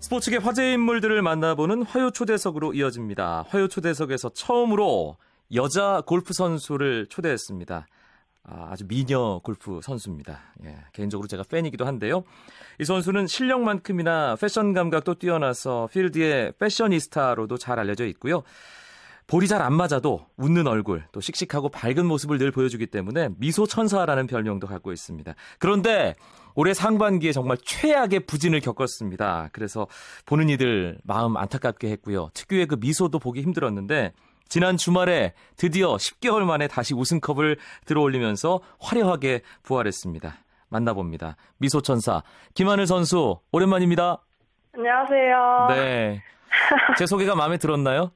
스포츠계 화제 인물들을 만나보는 화요 초대석으로 이어집니다. 화요 초대석에서 처음으로 여자 골프 선수를 초대했습니다. 아, 주 미녀 골프 선수입니다. 예, 개인적으로 제가 팬이기도 한데요. 이 선수는 실력만큼이나 패션 감각도 뛰어나서 필드의 패셔니스타로도 잘 알려져 있고요. 볼이 잘 안 맞아도 웃는 얼굴, 또 씩씩하고 밝은 모습을 늘 보여주기 때문에 미소 천사라는 별명도 갖고 있습니다. 그런데 올해 상반기에 정말 최악의 부진을 겪었습니다. 그래서 보는 이들 마음 안타깝게 했고요. 특유의 그 미소도 보기 힘들었는데 지난 주말에 드디어 10개월 만에 다시 우승컵을 들어올리면서 화려하게 부활했습니다. 만나봅니다. 미소 천사 김하늘 선수 오랜만입니다. 안녕하세요. 네. 제 소개가 마음에 들었나요?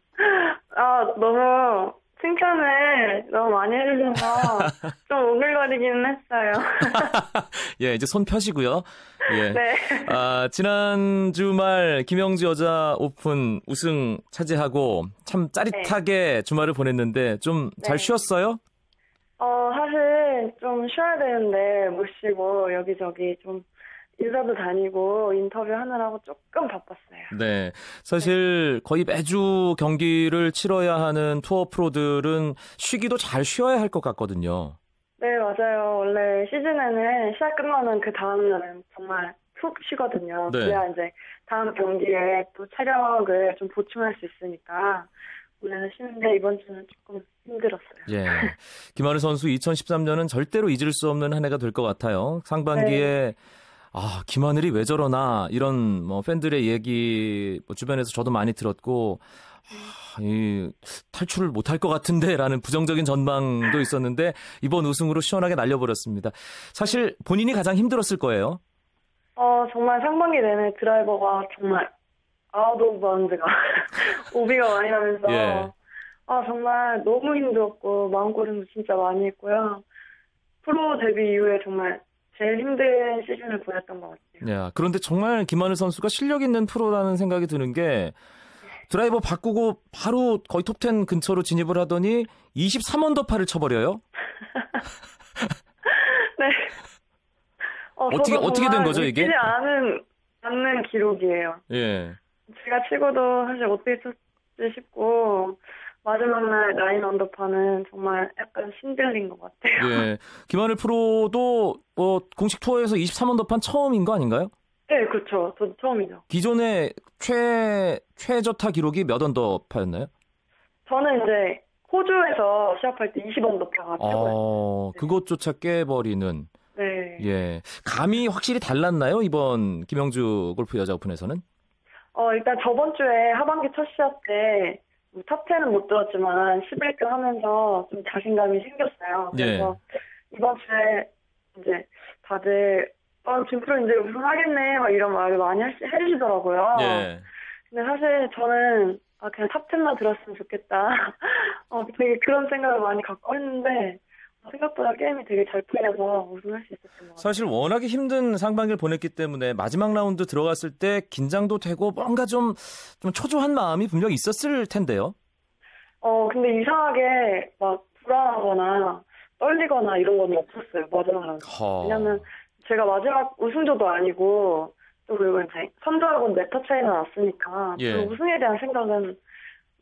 아, 너무 칭찬을 너무 많이 해주셔서 좀 오글거리기는 했어요. 예, 이제 손 펴시고요. 예. 네. 아, 지난 주말 김영주 여자 오픈 우승 차지하고 참 짜릿하게 주말을 보냈는데 좀잘 네. 쉬었어요? 어, 사실 좀 쉬어야 되는데 못 쉬고 여기저기 좀 인사도 다니고 인터뷰 하느라고 조금 바빴어요. 네. 사실 거의 매주 경기를 치러야 하는 투어 프로들은 쉬기도 잘 쉬어야 할 것 같거든요. 네, 맞아요. 원래 시즌에는 시합 끝나면 그 다음날은 정말 푹 쉬거든요. 네. 그래야 이제 다음 경기에 또 체력을 좀 보충할 수 있으니까 원래는 쉬는데 이번 주는 조금 힘들었어요. 예. 김하늘 선수 2013년은 절대로 잊을 수 없는 한 해가 될 것 같아요. 상반기에 아, 김하늘이 왜 저러나 이런 뭐 팬들의 얘기 뭐 주변에서 저도 많이 들었고 아, 이 탈출을 못할 것 같은데라는 부정적인 전망도 있었는데 이번 우승으로 시원하게 날려버렸습니다. 사실 본인이 가장 힘들었을 거예요. 어, 정말 상반기 내내 드라이버가 정말 out bound가 오비가 많이 나면서 예. 아, 정말 너무 힘들었고 마음고생도 진짜 많이 했고요. 프로 데뷔 이후에 정말 제일 힘든 시즌을 보냈던 것 같아요. 야, 그런데 정말 김하늘 선수가 실력 있는 프로라는 생각이 드는 게 드라이버 바꾸고 바로 거의 톱10 근처로 진입을 하더니 23언더파를 쳐버려요. 네. 어, 저도 어떻게 된 거죠, 이게? 믿기지 않은, 않는 기록이에요. 예. 제가 치고도 사실 어떻게 쳤지 싶고 마지막 날 나인 언더파는 정말 약간 신들린 것 같아요. 예. 김하늘 프로도 뭐 공식 투어에서 23언더판 처음인 거 아닌가요? 네, 그렇죠. 저도 처음이죠. 기존의 최 최저타 기록이 몇 언더파였나요? 저는 이제 호주에서 시합할 때 20언더파가 최고였어요. 어, 그것조차 깨버리는 네. 예. 감이 확실히 달랐나요? 이번 김영주 골프 여자 오픈에서는? 어, 일단 저번 주에 하반기 첫 시합 때 뭐 top 10은 못 들었지만 11등 하면서 좀 자신감이 생겼어요. 예. 그래서 이번 주에 이제 다들 어, 김프로 이제 우승하겠네 막 이런 말을 많이 하- 해주시더라고요. 예. 근데 사실 저는 아 그냥 탑10만 들었으면 좋겠다. 어 되게 그런 생각을 많이 갖고 했는데 생각보다 게임이 되게 잘 풀려서 우승할 수 있었던 것 같아요. 사실 워낙에 힘든 상반기를 보냈기 때문에 마지막 라운드 들어갔을 때 긴장도 되고 뭔가 좀, 좀 초조한 마음이 분명 있었을 텐데요. 어 근데 이상하게 막 불안하거나 떨리거나 이런 건 없었어요 마지막 라운드. 허. 왜냐면 제가 마지막 우승조도 아니고 또 그리고 이제 선두하고는 네타 차이가 났으니까 예. 그 우승에 대한 생각은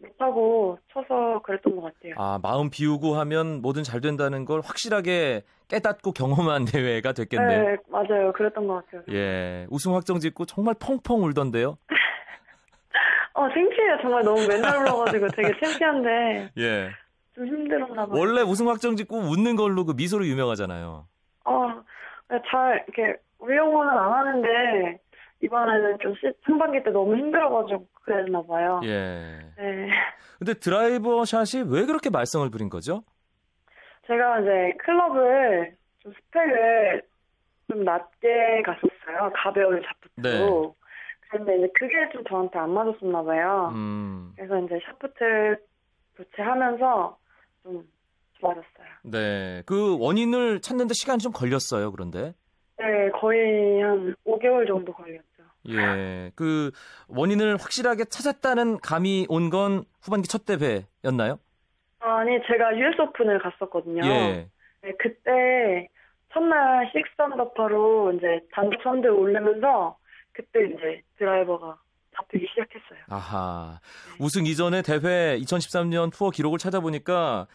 못하고 쳐서 그랬던 것 같아요. 아, 마음 비우고 하면 뭐든 잘 된다는 걸 확실하게 깨닫고 경험한 대회가 됐겠네요. 네 맞아요 그랬던 것 같아요. 예. 우승 확정 짓고 정말 펑펑 울던데요. 어, 창피해요. 정말 너무 맨날 불러가지고 되게 창피한데 예. 좀 힘들었나 봐요. 원래 우승 확정 짓고 웃는 걸로 그 미소로 유명하잖아요. 어, 잘 이렇게 울려고는 안 하는데 이번에는 좀 시, 상반기 때 너무 힘들어가지고 그랬나 봐요. 예. 네. 근데 드라이버 샷이 왜 그렇게 말썽을 부린 거죠? 제가 이제 클럽을 좀 스펙을 좀 낮게 갔었어요. 가벼운 샤프트로. 네. 그런데 이제 그게 좀 저한테 안 맞았었나 봐요. 음. 그래서 이제 샤프트 교체하면서 좀 좋아졌어요. 네. 그 원인을 찾는데 시간이 좀 걸렸어요, 그런데. 네, 거의 한 5개월 정도 걸렸죠. 예. 그 원인을 확실하게 찾았다는 감이 온 건 후반기 첫 대회였나요? 아니, 제가 US 오픈을 갔었거든요. 예. 네, 그때 첫날 6언더파로 이제 단독 선두에 오르면서 그때 이제 드라이버가 되기 시작했어요. 아하. 우승 이전에 대회 2013년 투어 기록을 찾아보니까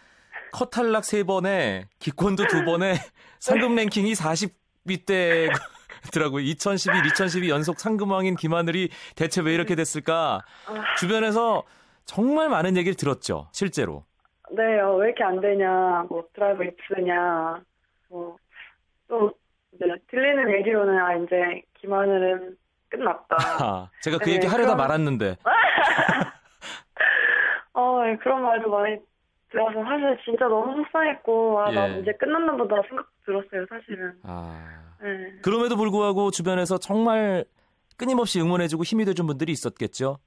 컷 탈락 3번에 기권도 2번에 상금 랭킹이 40 위대 더라고요. 2011, 2012 연속 상금왕인 김하늘이 대체 왜 이렇게 됐을까? 아, 주변에서 정말 많은 얘기를 들었죠. 실제로. 네, 어, 왜 이렇게 안 되냐, 뭐 드라이브 입스냐, 뭐또 이제 들리는 얘기로는 아 이제 김하늘은 끝났다. 아, 제가 그 네, 얘기 하려다 그럼- 말았는데. 어, 예, 그런 말도 많이 들어서 사실 진짜 너무 속상했고 아, 나 예. 이제 끝났나 보다 생각도 들었어요, 사실은. 아. 네. 그럼에도 불구하고 주변에서 정말 끊임없이 응원해주고 힘이 돼준 분들이 있었겠죠.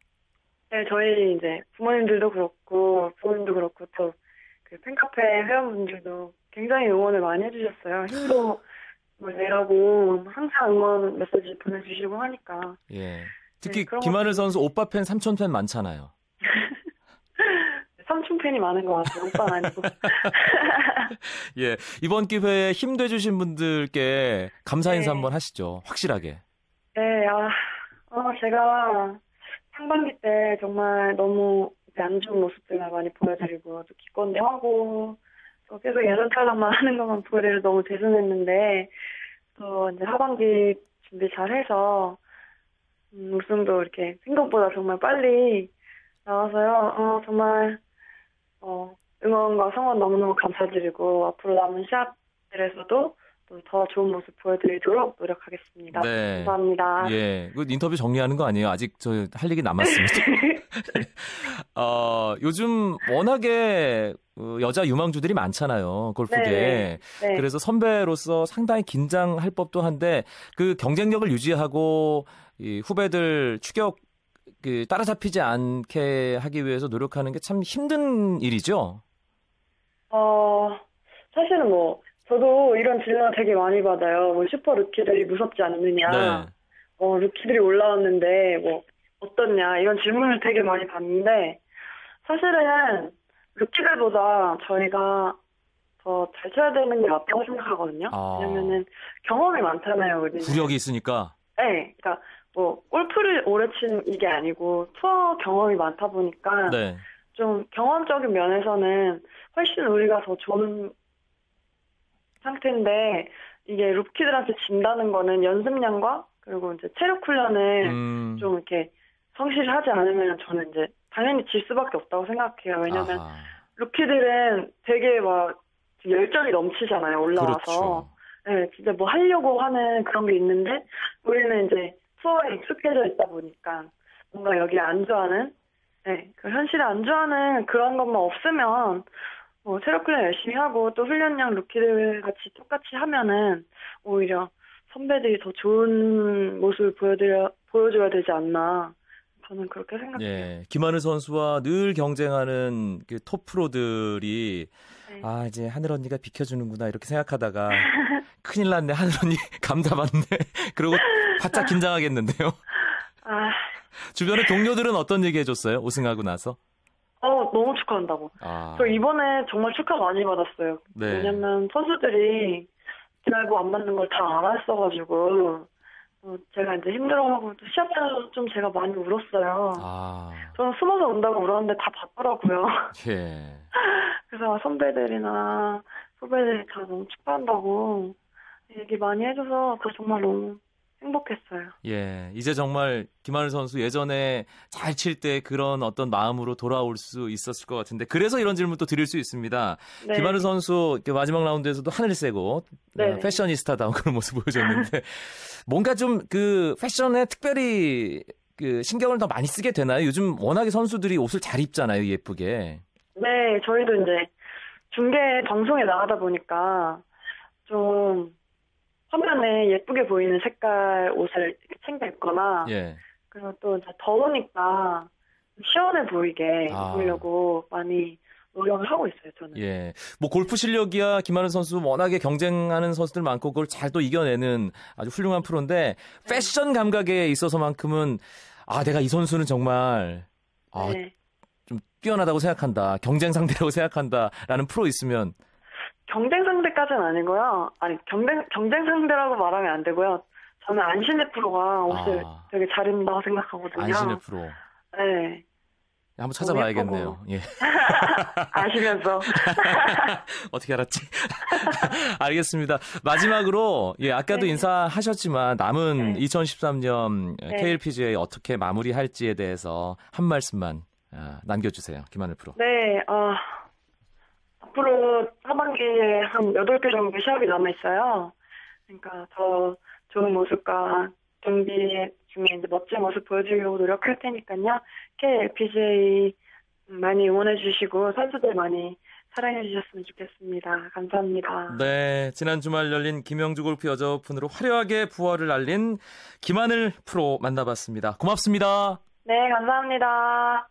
네, 저희 이제 부모님들도 그렇고 부모님도 그렇고 또 그 팬카페 회원분들도 굉장히 응원을 많이 해주셨어요. 힘도 뭐 내라고 항상 응원 메시지 보내주시고 하니까 예. 특히 네, 김하늘 선수 오빠 팬, 삼촌 팬 많잖아요. 삼촌 팬이 많은 것 같아요. 오빠는 아니고. 예. 이번 기회에 힘 돼주신 분들께 감사 인사 네. 한번 하시죠. 확실하게. 네, 아, 어, 제가 상반기 때 정말 너무 안 좋은 모습들만 많이 보여드리고 또 기권대 하고 또 계속 예전 탈락만 하는 것만 보여드려 너무 죄송했는데 또 이제 하반기 준비 잘 해서 음, 우승도 이렇게 생각보다 정말 빨리 나와서요. 어, 정말 어, 응원과 성원 너무너무 감사드리고 앞으로 남은 시합들에서도 또더 좋은 모습 보여드리도록 노력하겠습니다. 네. 감사합니다. 예. 그 인터뷰 정리하는 거 아니에요. 아직 저 할 얘기 남았습니다. 어, 요즘 워낙에 어, 여자 유망주들이 많잖아요. 골프계에. 네. 네. 그래서 선배로서 상당히 긴장할 법도 한데 그 경쟁력을 유지하고 이 후배들 추격 그 따라잡히지 않게 하기 위해서 노력하는 게 참 힘든 일이죠. 어, 사실은 뭐, 저도 이런 질문 되게 많이 받아요. 뭐, 슈퍼 루키들이 무섭지 않느냐. 네. 어, 루키들이 올라왔는데, 뭐, 어떻냐. 이런 질문을 되게 많이 받는데, 사실은, 루키들보다 저희가 더 잘 쳐야 되는 게 맞다고 생각하거든요. 아. 왜냐면은, 경험이 많잖아요, 우리는. 구력이 있으니까. 네. 그러니까, 뭐, 골프를 오래 치는 이게 아니고, 투어 경험이 많다 보니까, 네. 좀 경험적인 면에서는 훨씬 우리가 더 좋은 상태인데 이게 루키들한테 진다는 거는 연습량과 그리고 이제 체력 훈련을 음. 좀 이렇게 성실히 하지 않으면 저는 이제 당연히 질 수밖에 없다고 생각해요. 왜냐면 아하. 루키들은 되게 막 열정이 넘치잖아요. 올라와서. 그렇죠. 네, 진짜 뭐 하려고 하는 그런 게 있는데 우리는 이제 투어에 익숙해져 있다 보니까 뭔가 여기 안주하는 네, 그 현실에 안주하는 그런 것만 없으면 뭐 체력 훈련 열심히 하고 또 훈련량 루키들 같이 똑같이 하면은 오히려 선배들이 더 좋은 모습을 보여드려 보여줘야 되지 않나 저는 그렇게 생각해요. 예. 김하늘 선수와 늘 경쟁하는 그 톱 프로들이 네. 아, 이제 하늘 언니가 비켜주는구나 이렇게 생각하다가 큰일 났네. 하늘 언니 감 잡았네. 그리고 바짝 긴장하겠는데요. 아, 주변의 동료들은 어떤 얘기 해줬어요? 우승하고 나서? 어 너무 축하한다고. 아, 저 이번에 정말 축하 많이 받았어요. 네. 왜냐면 선수들이 드라이브 안 맞는 걸 다 알았어가지고 어, 제가 이제 힘들어하고 또 시합장에서 좀 제가 많이 울었어요. 아, 저는 숨어서 운다고 울었는데 다 봤더라고요. 예. 그래서 선배들이나 후배들이 다 너무 축하한다고 얘기 많이 해줘서 그 정말 너무 행복했어요. 예. 이제 정말 김하늘 선수 예전에 잘 칠 때 그런 어떤 마음으로 돌아올 수 있었을 것 같은데 그래서 이런 질문도 드릴 수 있습니다. 네. 김하늘 선수 마지막 라운드에서도 하늘 세고 네. 어, 패셔니스타다운 그런 모습 보여줬는데 뭔가 좀 그 패션에 특별히 그 신경을 더 많이 쓰게 되나요? 요즘 워낙에 선수들이 옷을 잘 입잖아요, 예쁘게. 네, 저희도 이제 중계 방송에 나가다 보니까 좀 화면에 예쁘게 보이는 색깔 옷을 챙겨 입거나 예. 그리고 또 더우니까 시원해 보이게 아. 입으려고 많이 노력을 하고 있어요, 저는. 예. 뭐 골프 실력이야 김하늘 선수 워낙에 경쟁하는 선수들 많고 그걸 잘 또 이겨내는 아주 훌륭한 프로인데 패션 감각에 있어서만큼은 아 내가 이 선수는 정말 아, 네. 좀 뛰어나다고 생각한다. 경쟁 상대라고 생각한다라는 프로 있으면 경쟁 상대까지는 아니고요. 아니, 경쟁, 경쟁 상대라고 말하면 안 되고요. 저는 안신혜 프로가 옷을 아. 되게 잘 입는다고 생각하거든요. 안신의 프로. 네. 한번 찾아봐야겠네요. 예. 아시면서. 어떻게 알았지? 알겠습니다. 마지막으로 예 아까도 네. 인사하셨지만 남은 네. 2013년 네. KLPGA 어떻게 마무리할지에 대해서 한 말씀만 아, 남겨주세요. 김하늘 프로. 네, 어, 앞으로 하반기에 한 8개 정도 시합이 남아있어요. 그러니까 더 좋은 모습과 경기 중에 이제 멋진 모습 보여주려고 노력할 테니까요. KLPGA 많이 응원해주시고 선수들 많이 사랑해주셨으면 좋겠습니다. 감사합니다. 네, 지난 주말 열린 김영주 골프 여자 오픈으로 화려하게 부활을 알린 김하늘 프로 만나봤습니다. 고맙습니다. 네, 감사합니다.